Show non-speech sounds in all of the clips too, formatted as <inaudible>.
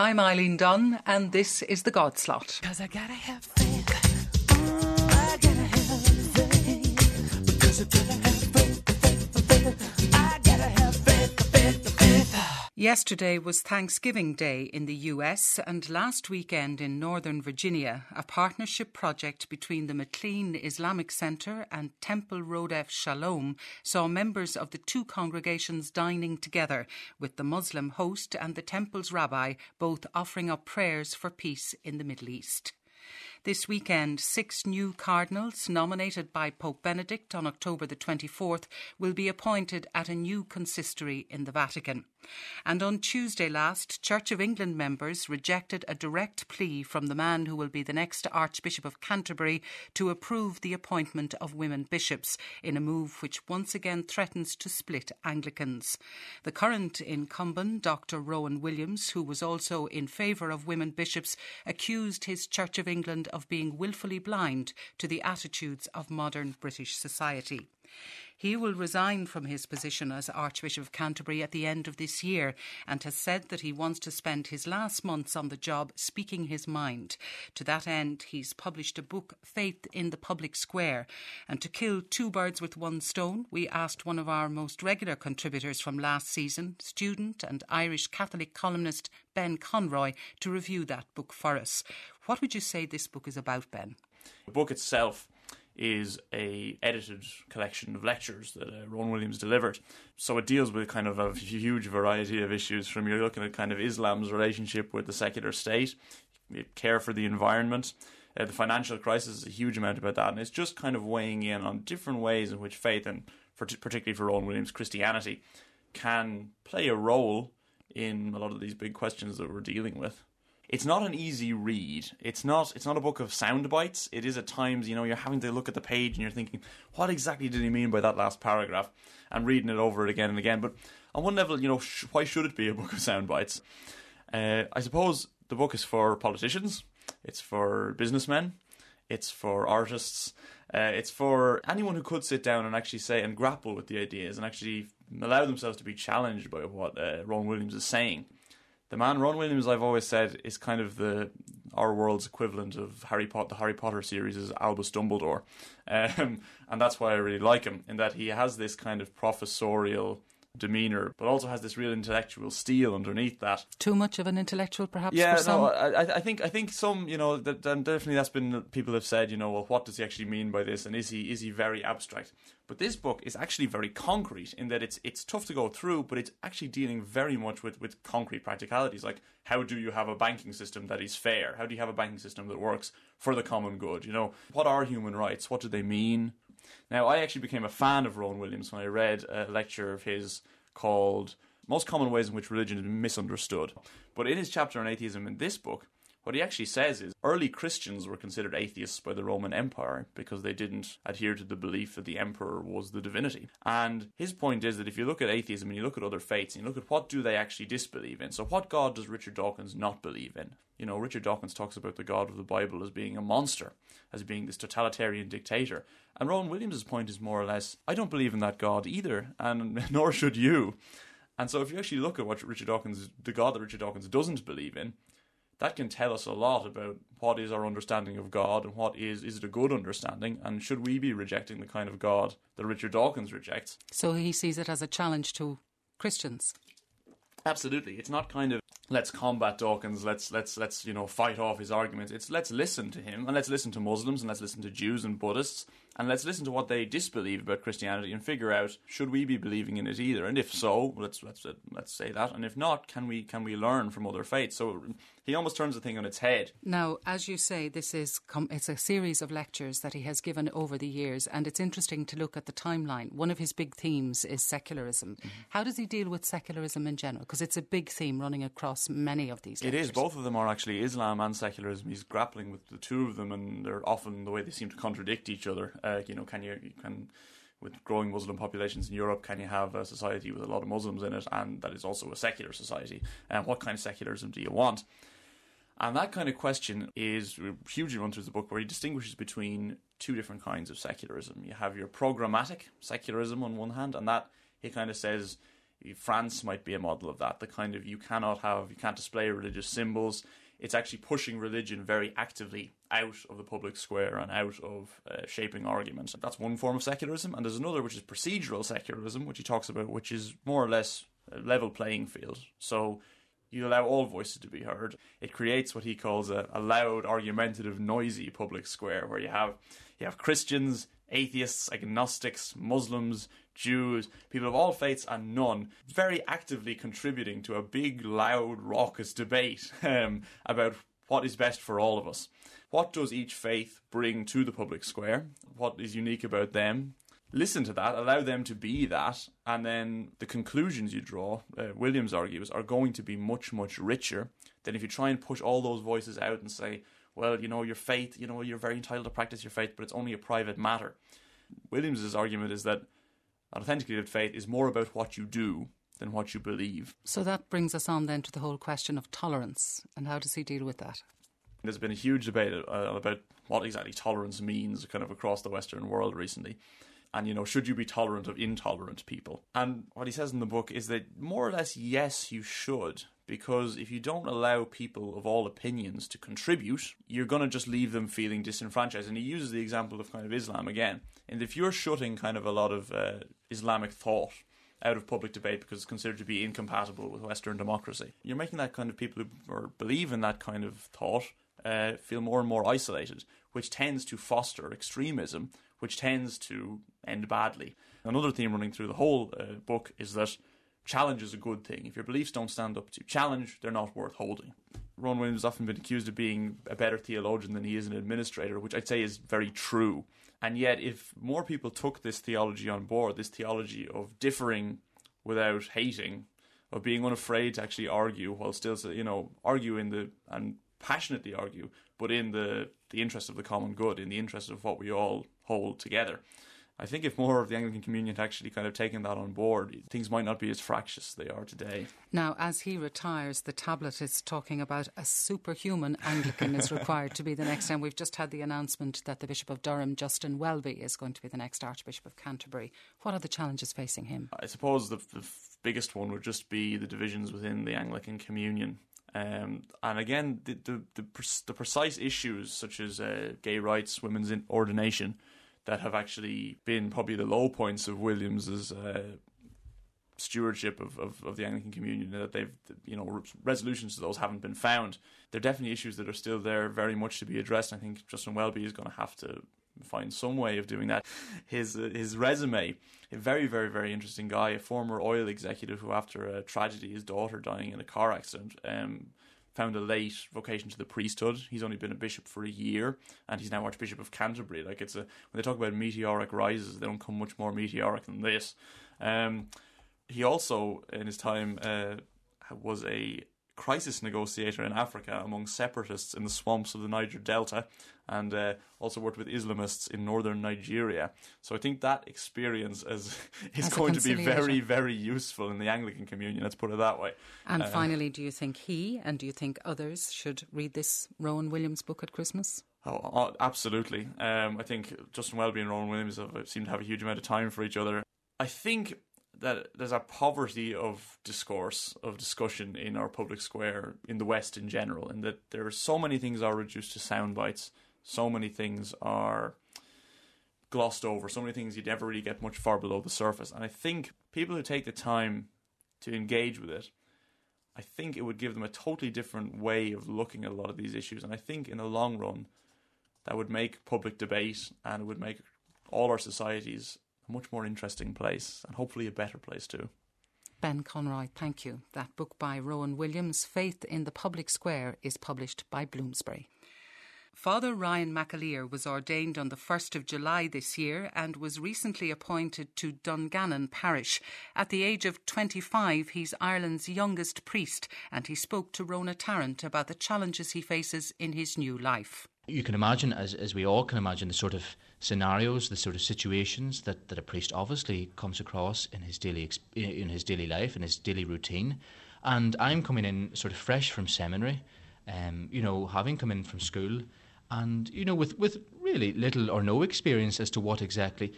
I'm Eileen Dunn, and this is the God Slot. Yesterday was Thanksgiving Day in the US, and last weekend in Northern Virginia, a partnership project between the McLean Islamic Center and Temple Rodef Shalom saw members of the two congregations dining together, with the Muslim host and the temple's rabbi both offering up prayers for peace in the Middle East. This weekend, six new cardinals nominated by Pope Benedict on October the 24th will be appointed at a new consistory in the Vatican. And on Tuesday last, Church of England members rejected a direct plea from the man who will be the next Archbishop of Canterbury to approve the appointment of women bishops, in a move which once again threatens to split Anglicans. The current incumbent, Dr. Rowan Williams, who was also in favour of women bishops, accused his Church of England of being wilfully blind to the attitudes of modern British society. He will resign from his position as Archbishop of Canterbury at the end of this year and has said that he wants to spend his last months on the job speaking his mind. To that end, he's published a book, Faith in the Public Square. And to kill two birds with one stone, we asked one of our most regular contributors from last season, student and Irish Catholic columnist Ben Conroy, to review that book for us. What would you say this book is about, Ben? The book itself is a edited collection of lectures that uh, Rowan Williams delivered. So it deals with kind of a huge variety of issues from you're looking at kind of Islam's relationship with the secular state, care for the environment. Uh, the financial crisis is a huge amount about that, and it's just kind of weighing in on different ways in which faith, and for, particularly for Rowan Williams, Christianity, can play a role in a lot of these big questions that we're dealing with it's not an easy read. It's not it's not a book of sound bites. It is at times, you know, you're having to look at the page and you're thinking, what exactly did he mean by that last paragraph? And reading it over it again and again. But on one level, you know, sh- why should it be a book of sound bites? Uh, I suppose the book is for politicians. It's for businessmen. It's for artists. Uh, it's for anyone who could sit down and actually say and grapple with the ideas and actually allow themselves to be challenged by what uh, Rowan Williams is saying the man Rowan Williams, I've always said, is kind of the our world's equivalent of Harry Potter. The Harry Potter series is Albus Dumbledore, <laughs> um, and that's why I really like him in that he has this kind of professorial demeanor, but also has this real intellectual steel underneath that. Too much of an intellectual, perhaps. Yeah, for some? no, I, I think I think some, you know, that, and definitely that's been people have said, you know, well, what does he actually mean by this, and is he is he very abstract? But this book is actually very concrete in that it's it's tough to go through, but it's actually dealing very much with with concrete practicalities, like how do you have a banking system that is fair? How do you have a banking system that works for the common good? You know, what are human rights? What do they mean? Now, I actually became a fan of Rowan Williams when I read a lecture of his called Most Common Ways in Which Religion is Misunderstood. But in his chapter on atheism in this book, what he actually says is early Christians were considered atheists by the Roman Empire because they didn't adhere to the belief that the emperor was the divinity. And his point is that if you look at atheism and you look at other faiths and you look at what do they actually disbelieve in, so what God does Richard Dawkins not believe in? You know, Richard Dawkins talks about the God of the Bible as being a monster, as being this totalitarian dictator. And Rowan Williams' point is more or less, I don't believe in that God either, and <laughs> nor should you. And so if you actually look at what Richard Dawkins, the God that Richard Dawkins doesn't believe in, that can tell us a lot about what is our understanding of God and what is is it a good understanding and should we be rejecting the kind of God that Richard Dawkins rejects? So he sees it as a challenge to Christians. Absolutely. It's not kind of let's combat Dawkins, let's let's let's you know fight off his arguments. It's let's listen to him and let's listen to Muslims and let's listen to Jews and Buddhists and let's listen to what they disbelieve about Christianity and figure out should we be believing in it either, and if so, let's let's let's say that, and if not, can we can we learn from other faiths? So he almost turns the thing on its head. Now, as you say, this is com- it's a series of lectures that he has given over the years, and it's interesting to look at the timeline. One of his big themes is secularism. Mm-hmm. How does he deal with secularism in general? Because it's a big theme running across many of these. It lectures. is. Both of them are actually Islam and secularism. He's grappling with the two of them, and they're often the way they seem to contradict each other. Uh, you know, can you can with growing Muslim populations in Europe, can you have a society with a lot of Muslims in it, and that is also a secular society? And what kind of secularism do you want? And that kind of question is hugely run through the book, where he distinguishes between two different kinds of secularism. You have your programmatic secularism on one hand, and that he kind of says France might be a model of that. The kind of you cannot have, you can't display religious symbols. It's actually pushing religion very actively out of the public square and out of uh, shaping arguments. That's one form of secularism, and there's another which is procedural secularism, which he talks about, which is more or less a level playing field. So you allow all voices to be heard. It creates what he calls a, a loud, argumentative, noisy public square, where you have you have Christians, atheists, agnostics, Muslims, Jews, people of all faiths and none, very actively contributing to a big, loud, raucous debate <laughs> um, about what is best for all of us. What does each faith bring to the public square? What is unique about them? Listen to that, allow them to be that, and then the conclusions you draw, uh, Williams argues, are going to be much, much richer than if you try and push all those voices out and say, well, you know, your faith, you know, you're very entitled to practice your faith, but it's only a private matter. Williams's argument is that an authentically lived faith is more about what you do than what you believe. So that brings us on then to the whole question of tolerance and how does he deal with that? There's been a huge debate uh, about what exactly tolerance means kind of across the Western world recently. And, you know, should you be tolerant of intolerant people? And what he says in the book is that more or less, yes, you should. Because if you don't allow people of all opinions to contribute, you're going to just leave them feeling disenfranchised. And he uses the example of kind of Islam again. And if you're shutting kind of a lot of uh, Islamic thought out of public debate because it's considered to be incompatible with Western democracy, you're making that kind of people who believe in that kind of thought uh, feel more and more isolated, which tends to foster extremism, which tends to end badly. Another theme running through the whole uh, book is that challenge is a good thing. If your beliefs don't stand up to challenge, they're not worth holding. Rowan Williams has often been accused of being a better theologian than he is an administrator, which I'd say is very true. And yet, if more people took this theology on board, this theology of differing without hating, of being unafraid to actually argue while still, you know, argue in the and passionately argue, but in the the interest of the common good, in the interest of what we all hold together. I think if more of the Anglican Communion had actually kind of taken that on board, things might not be as fractious as they are today. Now, as he retires, the tablet is talking about a superhuman Anglican is required to be the next. And we've just had the announcement that the Bishop of Durham, Justin Welby, is going to be the next Archbishop of Canterbury. What are the challenges facing him? I suppose the, the biggest one would just be the divisions within the Anglican Communion. Um, and again, the, the, the, the, precise issues such as uh, gay rights, women's ordination, that have actually been probably the low points of Williams's uh, stewardship of, of, of, the Anglican Communion. And that they've, you know, resolutions to those haven't been found. They're definitely issues that are still there, very much to be addressed. I think Justin Welby is going to have to find some way of doing that. His uh, his resume, a very very very interesting guy, a former oil executive who, after a tragedy, his daughter dying in a car accident, um, found a late vocation to the priesthood. He's only been a bishop for a year, and he's now Archbishop of Canterbury. Like it's a when they talk about meteoric rises, they don't come much more meteoric than this. Um, he also, in his time, uh, was a crisis negotiator in Africa among separatists in the swamps of the Niger Delta, and uh, also worked with Islamists in northern Nigeria. So I think that experience is <laughs> is As going to be very, very useful in the Anglican Communion. Let's put it that way. And finally, do you think he and do you think others should read this Rowan Williams book at Christmas? Oh, oh, absolutely. Um, I think Justin Welby and Rowan Williams have, seem to have a huge amount of time for each other. I think that there's a poverty of discourse, of discussion in our public square in the West in general, and that there are so many things are reduced to sound bites, so many things are glossed over, so many things you'd never really get much far below the surface. And I think people who take the time to engage with it, I think it would give them a totally different way of looking at a lot of these issues. And I think in the long run, that would make public debate and it would make all our societies a much more interesting place and hopefully a better place too. Ben Conroy, thank you. That book by Rowan Williams, Faith in the Public Square, is published by Bloomsbury. Father Ryan McAleer was ordained on the 1st of July this year and was recently appointed to Dungannon Parish. At the age of 25, he's Ireland's youngest priest, and he spoke to Rhona Tarrant about the challenges he faces in his new life. You can imagine, as, as we all can imagine, the sort of scenarios, the sort of situations that, that a priest obviously comes across in his daily in his daily life, in his daily routine. And I'm coming in sort of fresh from seminary, um, you know, having come in from school, and you know, with with really little or no experience as to what exactly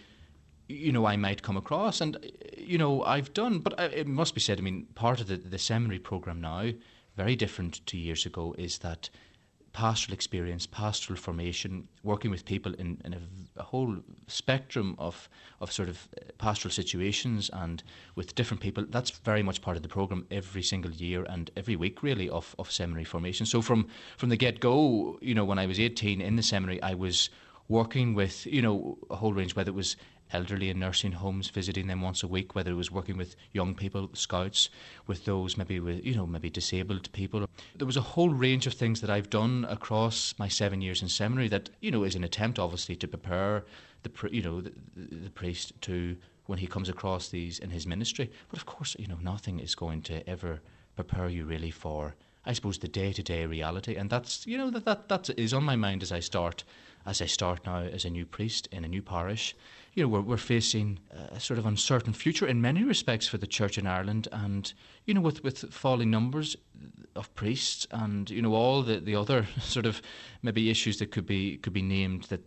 you know I might come across, and you know I've done. But it must be said. I mean, part of the the seminary program now, very different to years ago, is that pastoral experience, pastoral formation, working with people in, in a, a, whole spectrum of, of sort of uh, pastoral situations and with different people. That's very much part of the program every single year and every week, really, of, of seminary formation. So from from the get go, you know, when I was 18 in the seminary, I was working with you know a whole range, whether it was elderly in nursing homes, visiting them once a week, whether it was working with young people, scouts, with those maybe with you know maybe disabled people. There was a whole range of things that I've done across my seven years in seminary that you know is an attempt, obviously, to prepare the you know the, the priest to when he comes across these in his ministry. But of course, you know nothing is going to ever prepare you really for. I suppose the day-to-day reality, and that's you know that that that is on my mind as I start as I start now as a new priest in a new parish you know, we're, we're facing a sort of uncertain future in many respects for the church in Ireland, and you know, with with falling numbers of priests, and you know, all the, the other <laughs> sort of maybe issues that could be could be named that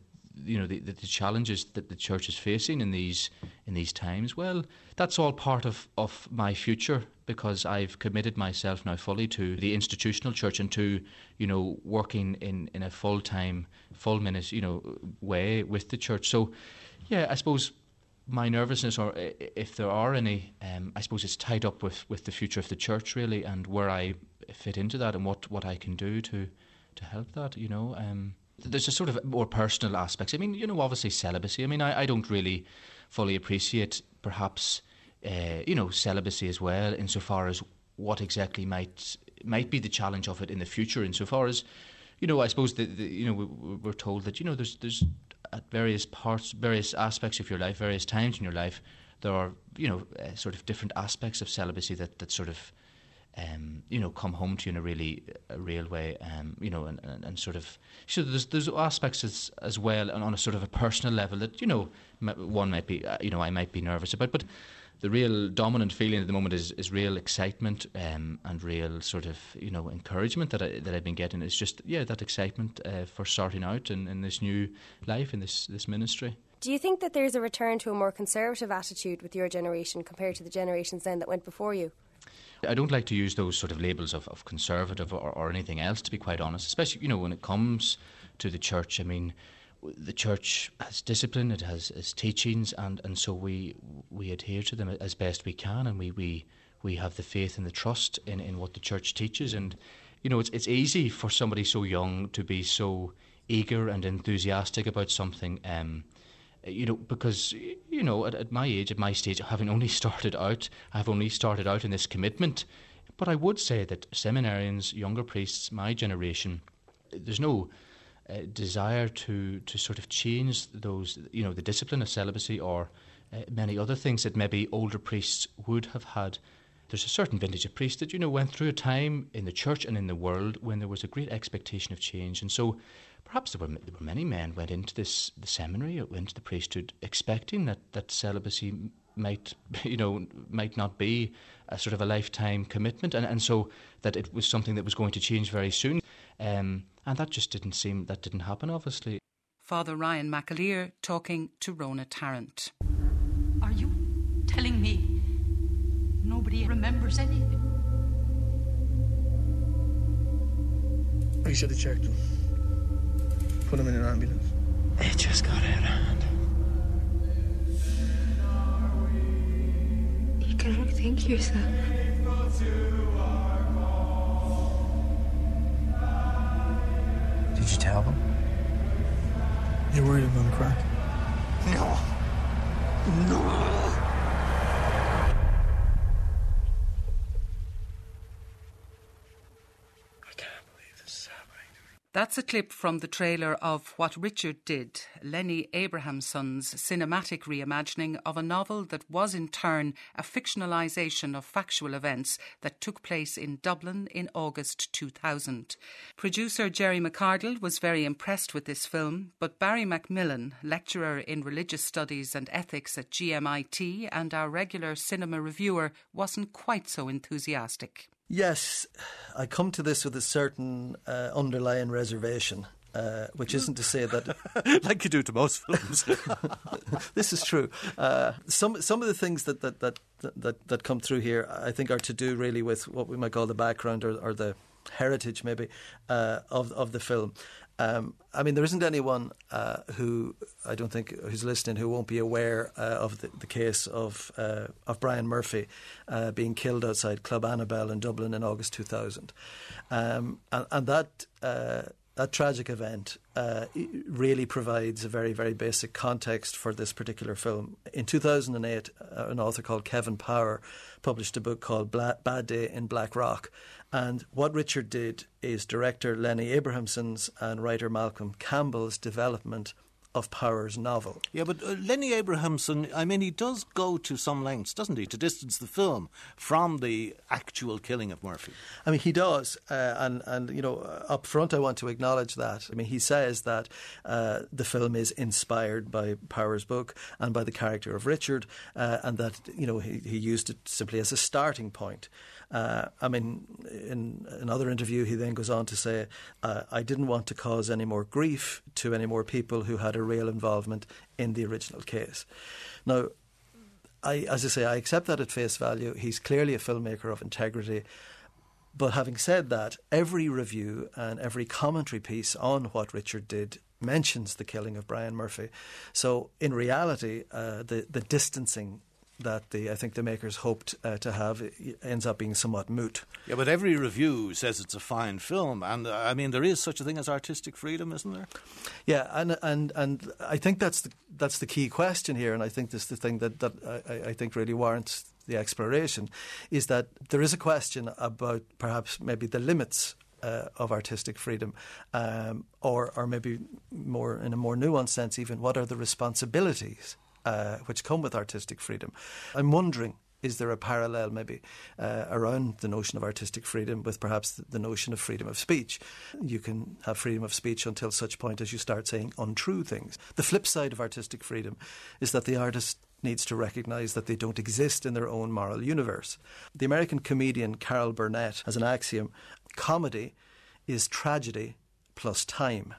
you know the, the, challenges that the church is facing in these in these times. Well, that's all part of of my future because I've committed myself now fully to the institutional church and to you know working in in a full time full minute you know way with the church. So yeah, I suppose my nervousness, or if there are any, um, I suppose it's tied up with, with the future of the church really, and where I fit into that, and what, what I can do to to help that. You know, um, there's a sort of more personal aspects. I mean, you know, obviously celibacy. I mean, I, I don't really fully appreciate perhaps uh, you know celibacy as well, insofar as what exactly might might be the challenge of it in the future, insofar as you know, I suppose that you know we, we're told that you know there's there's at various parts, various aspects of your life, various times in your life, there are you know uh, sort of different aspects of celibacy that that sort of um, you know come home to you in a really a real way, um, you know, and, and, and, sort of so there's there's aspects as as well, and on a sort of a personal level that you know one might be uh, you know I might be nervous about, but the real dominant feeling at the moment is, is real excitement um, and real sort of you know encouragement that I, that I've been getting. It's just yeah that excitement uh, for starting out in, in this new life in this this ministry. Do you think that there's a return to a more conservative attitude with your generation compared to the generations then that went before you? I don't like to use those sort of labels of, of conservative or, or anything else, to be quite honest, especially you know when it comes to the church. I mean, the church has discipline, it has its teachings, and, and so we we adhere to them as best we can, and we, we, we have the faith and the trust in, in what the church teaches. And you know, it's it's easy for somebody so young to be so eager and enthusiastic about something. Um, you know, because you know, at, at my age, at my stage, having only <laughs> started out, I've only started out in this commitment. But I would say that seminarians, younger priests, my generation, there's no uh, desire to to sort of change those, you know, the discipline of celibacy or uh, many other things that maybe older priests would have had. There's a certain vintage of priests that you know went through a time in the church and in the world when there was a great expectation of change, and so perhaps there were, there were many men went into this the seminary or went into the priesthood expecting that that celibacy might <laughs> you know might not be a sort of a lifetime commitment, and and so that it was something that was going to change very soon. Um, and that just didn't seem, that didn't happen, obviously. Father Ryan McAleer talking to Rhona Tarrant. Are you telling me nobody remembers anything? I should have checked him. Put him in an ambulance. It just got out of hand. You cannot think yourself. Did you tell them? You're worried I'm gonna crack? No. No. That's a clip from the trailer of What Richard Did, Lenny Abrahamson's cinematic reimagining of a novel that was in turn a fictionalisation of factual events that took place in Dublin in August 2000. Producer Jerry McCardle was very impressed with this film, but Barry McMillan, lecturer in religious studies and ethics at GMIT and our regular cinema reviewer, wasn't quite so enthusiastic. Yes, I come to this with a certain uh, underlying reservation. uh, which isn't to say that <laughs> like you do to most films. <laughs> this is true. Uh, some some of the things that that, that that that come through here, I think, are to do really with what we might call the background or, or the heritage, maybe, uh, of of the film. Um, I mean, there isn't anyone uh, who I don't think who's listening who won't be aware uh, of the, the, case of uh, of Brian Murphy uh, being killed outside Club Anabel in Dublin in August 2000, um, and, and, that uh, that tragic event uh, really provides a very, very basic context for this particular film. In 2008, uh, an author called Kevin Power published a book called Bla- Bad Day in Blackrock. And what Richard did is director Lenny Abrahamson's and writer Malcolm Campbell's development of Power's novel. Yeah, but uh, Lenny Abrahamson, I mean, he does go to some lengths, doesn't he, to distance the film from the actual killing of Murphy? I mean, he does, uh, and and you know, up front, I want to acknowledge that. I mean, he says that uh, the film is inspired by Power's book and by the character of Richard, uh, and that you know he, he used it simply as a starting point. Uh, I mean, in another interview, he then goes on to say, uh, I didn't want to cause any more grief to any more people who had a real involvement in the original case. Now, I, as I say, I accept that at face value. He's clearly a filmmaker of integrity. But having said that, every review and every commentary piece on what Richard did mentions the killing of Brian Murphy. So, in reality, uh, the, the distancing that the I think the makers hoped uh, to have ends up being somewhat moot. Yeah, but every review says it's a fine film, and uh, I mean there is such a thing as artistic freedom, isn't there? Yeah, and and and I think that's the that's the key question here, and I think this is the thing that that I, I think really warrants the exploration, is that there is a question about perhaps maybe the limits uh, of artistic freedom, um, or or maybe more in a more nuanced sense, even what are the responsibilities uh, which come with artistic freedom. I'm wondering is there a parallel maybe uh, around the notion of artistic freedom with perhaps the, the, notion of freedom of speech? You can have freedom of speech until such point as you start saying untrue things. The flip side of artistic freedom is that the artist needs to recognize that they don't exist in their own moral universe. The American comedian Carol Burnett has an axiom comedy is tragedy plus time.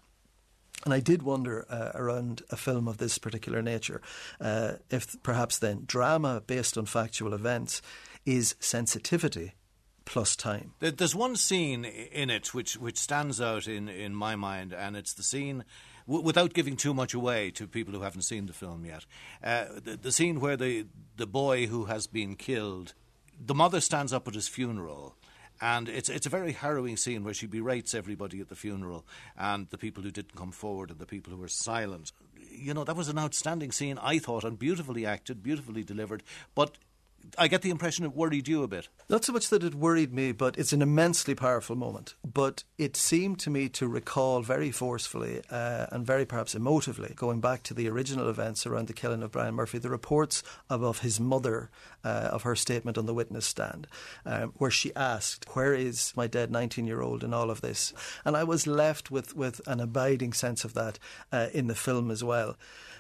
And I did wonder uh, around a film of this particular nature uh, if perhaps then drama based on factual events is sensitivity plus time. There's one scene in it which, which stands out in, in my mind, and it's the scene. W- without giving too much away to people who haven't seen the film yet, uh, the, the scene where the, the boy who has been killed, the mother stands up at his funeral and it's it's a very harrowing scene where she berates everybody at the funeral and the people who didn't come forward and the people who were silent. You know, that was an outstanding scene, I thought, and beautifully acted, beautifully delivered. But I get the impression it worried you a bit. Not so much that it worried me, but it's an immensely powerful moment. But it seemed to me to recall very forcefully uh, and very perhaps emotively, going back to the original events around the killing of Brian Murphy, the reports of, of his mother, uh, of her statement on the witness stand, um, where she asked, Where is my dead 19 year old in all of this? And I was left with, with an abiding sense of that uh, in the film as well.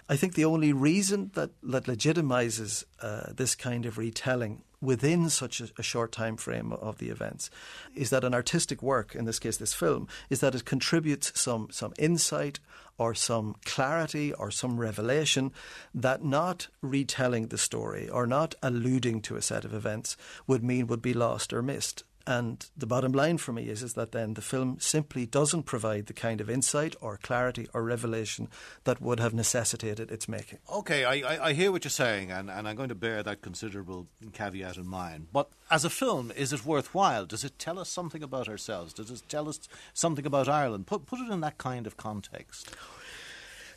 I think the only reason that, that legitimizes uh, this kind of retelling within such a, a, short time frame of the events is that an artistic work, in this case this film, is that it contributes some, some insight or some clarity or some revelation that not retelling the story or not alluding to a set of events would mean would be lost or missed. And the bottom line for me is, is that then the film simply doesn't provide the kind of insight or clarity or revelation that would have necessitated its making. Okay, I, I, hear what you're saying, and, and I'm going to bear that considerable caveat in mind. But as a film, is it worthwhile? Does it tell us something about ourselves? Does it tell us something about Ireland? Put, put it in that kind of context.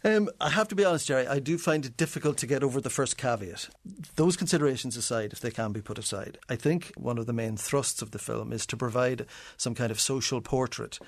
Um, I have to be honest, Jerry, I do find it difficult to get over the first caveat. Those considerations aside, if they can be put aside, I think one of the main thrusts of the film is to provide some kind of social portrait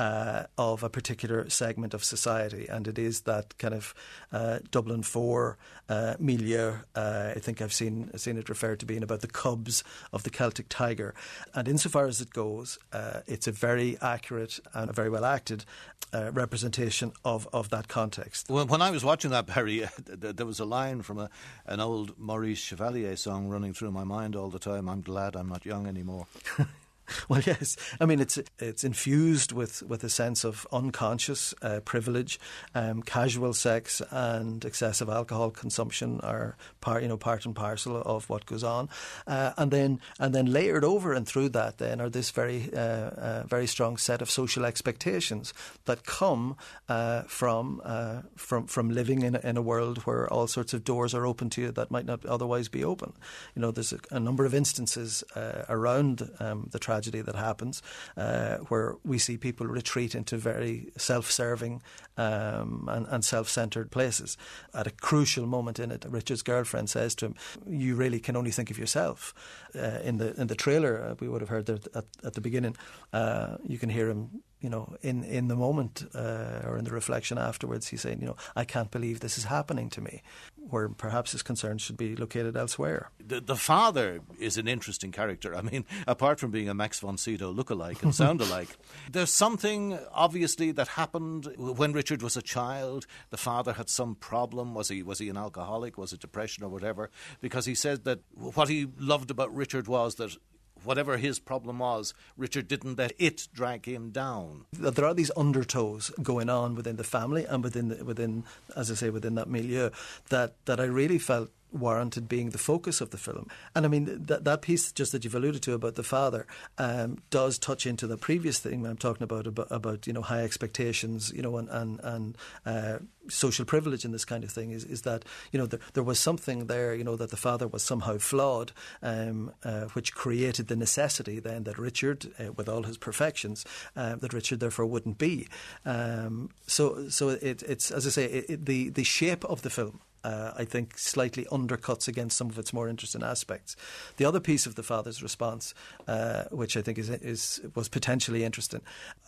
uh, of a particular segment of society, and it is that kind of uh, Dublin 4 uh, milieu. Uh, I think I've seen, seen it referred to being about the cubs of the Celtic tiger. And insofar as it goes, uh, it's a very accurate and a very well acted uh, representation of, of that context. Well, when I was watching that, Barry, <laughs> there was a line from a, an old Maurice Chevalier song running through my mind all the time I'm glad I'm not young anymore. <laughs> <laughs> Well, yes. I mean, it's it's infused with, with a sense of unconscious uh, privilege. Um, casual sex and excessive alcohol consumption are part, you know, part and parcel of what goes on, uh, and then and then layered over and through that, then are this very uh, uh very strong set of social expectations that come uh, from uh, from from living in a, in a world where all sorts of doors are open to you that might not otherwise be open. You know, there's a, a number of instances around um, the tragedy that happens, uh, where we see people retreat into very self-serving um, and, and, self-centered places. At a crucial moment in it, Richard's girlfriend says to him, "You really can only think of yourself." Uh, in the in the trailer, uh, we would have heard that at, at the beginning. Uh, you can hear him you know, in, in the moment uh, or in the reflection afterwards, he's saying, you know, I can't believe this is happening to me, where perhaps his concerns should be located elsewhere. The, the father is an interesting character. I mean, apart from being a Max von Sydow look-alike and sound-alike, <laughs> there's something obviously that happened when Richard was a child. The father had some problem. Was he was he an alcoholic? Was it depression or whatever? Because he said that what he loved about Richard was that whatever his problem was, Richard didn't let it drag him down. There are these undertows going on within the family and within, the, within as I say, within that milieu that, that I really felt warranted being the focus of the film. And I mean, that, that piece just that you've alluded to about the father um, does touch into the previous thing I'm talking about, about, about you know, high expectations, you know, and, and, and uh, social privilege in this kind of thing is, is that, you know, there, there was something there, you know, that the father was somehow flawed, um, uh, which created the necessity then that Richard, uh, with all his perfections, uh, that Richard therefore wouldn't be. Um, so, so it, it's, as I say, it, it, the, the shape of the film uh, I think, slightly undercuts against some of its more interesting aspects. The other piece of the father's response, uh, which I think is, is was potentially interesting,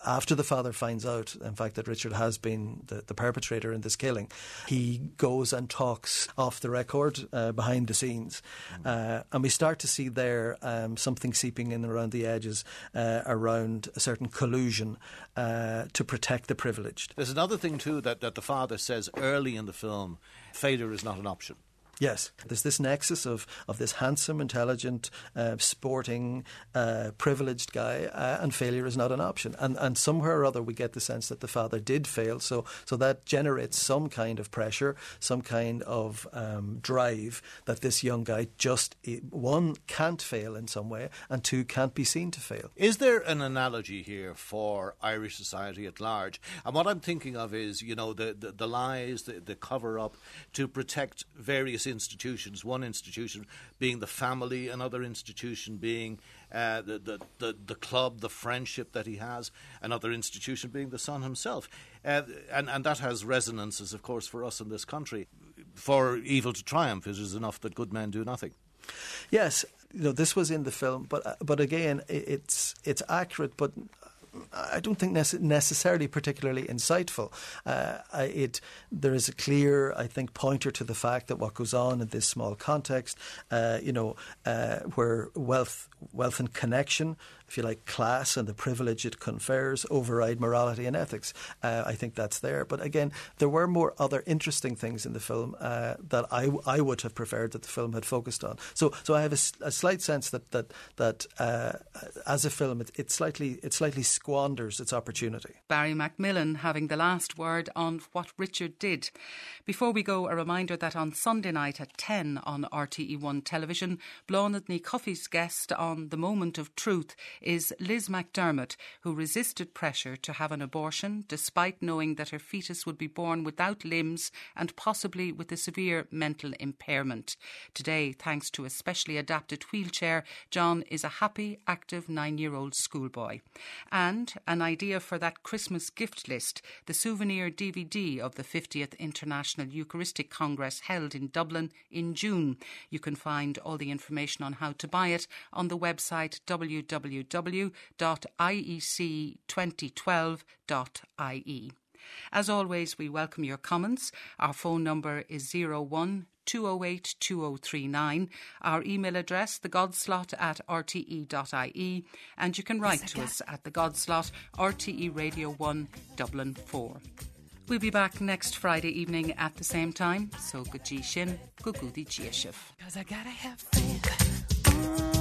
after the father finds out, in fact, that Richard has been the, the perpetrator in this killing, he goes and talks off the record uh, behind the scenes, mm. and we start to see there um, something seeping in around the edges uh, around a certain collusion uh, to protect the privileged. There's another thing too that, that the father says early in the film failure is not an option. Yes, there's this nexus of, of this handsome, intelligent, uh, sporting, uh, privileged guy, uh, and failure is not an option. And and somewhere or other, we get the sense that the father did fail. So so that generates some kind of pressure, some kind of um, drive that this young guy just one can't fail in some way, and two can't be seen to fail. Is there an analogy here for Irish society at large? And what I'm thinking of is, you know, the the, the lies, the, the cover up to protect various institutions, one institution being the family, another institution being uh, the, the, the, the, club, the friendship that he has, another institution being the son himself. Uh, and, and that has resonances, of course, for us in this country. For evil to triumph, it is enough that good men do nothing. Yes, you know, this was in the film, but but again, it's it's accurate, but I don't think nece- necessarily particularly insightful. Uh, it there is a clear, I think, pointer to the fact that what goes on in this small context, uh, you know, uh, where wealth, wealth and connection if you like, class and the privilege it confers override morality and ethics. Uh, I think that's there. But again, there were more other interesting things in the film uh, that I, I would have preferred that the film had focused on. So, so I have a, a slight sense that that that uh, as a film, it, it slightly it slightly squanders its opportunity. Barry McMillan having the last word on what Richard did. Before we go, a reminder that on Sunday night at 10 on RTE1 television, Bláthnaid Ní Chofaigh's guest on The Moment of Truth is Liz McDermott, who resisted pressure to have an abortion despite knowing that her fetus would be born without limbs and possibly with a severe mental impairment. Today, thanks to a specially adapted wheelchair, John is a happy, active nine year old schoolboy. And an idea for that Christmas gift list, the souvenir DVD of the 50th International Eucharistic Congress held in Dublin in June. You can find all the information on how to buy it on the website www www.iec2012.ie. As always, we welcome your comments. Our phone number is 01 208 2039. Our email address, thegodslot at rte.ie. And you can write to us at the Godslot, RTE Radio 1, Dublin 4. We'll be back next Friday evening at the same time. So good shin, good goody Cause I gotta have faith. I gotta have faith.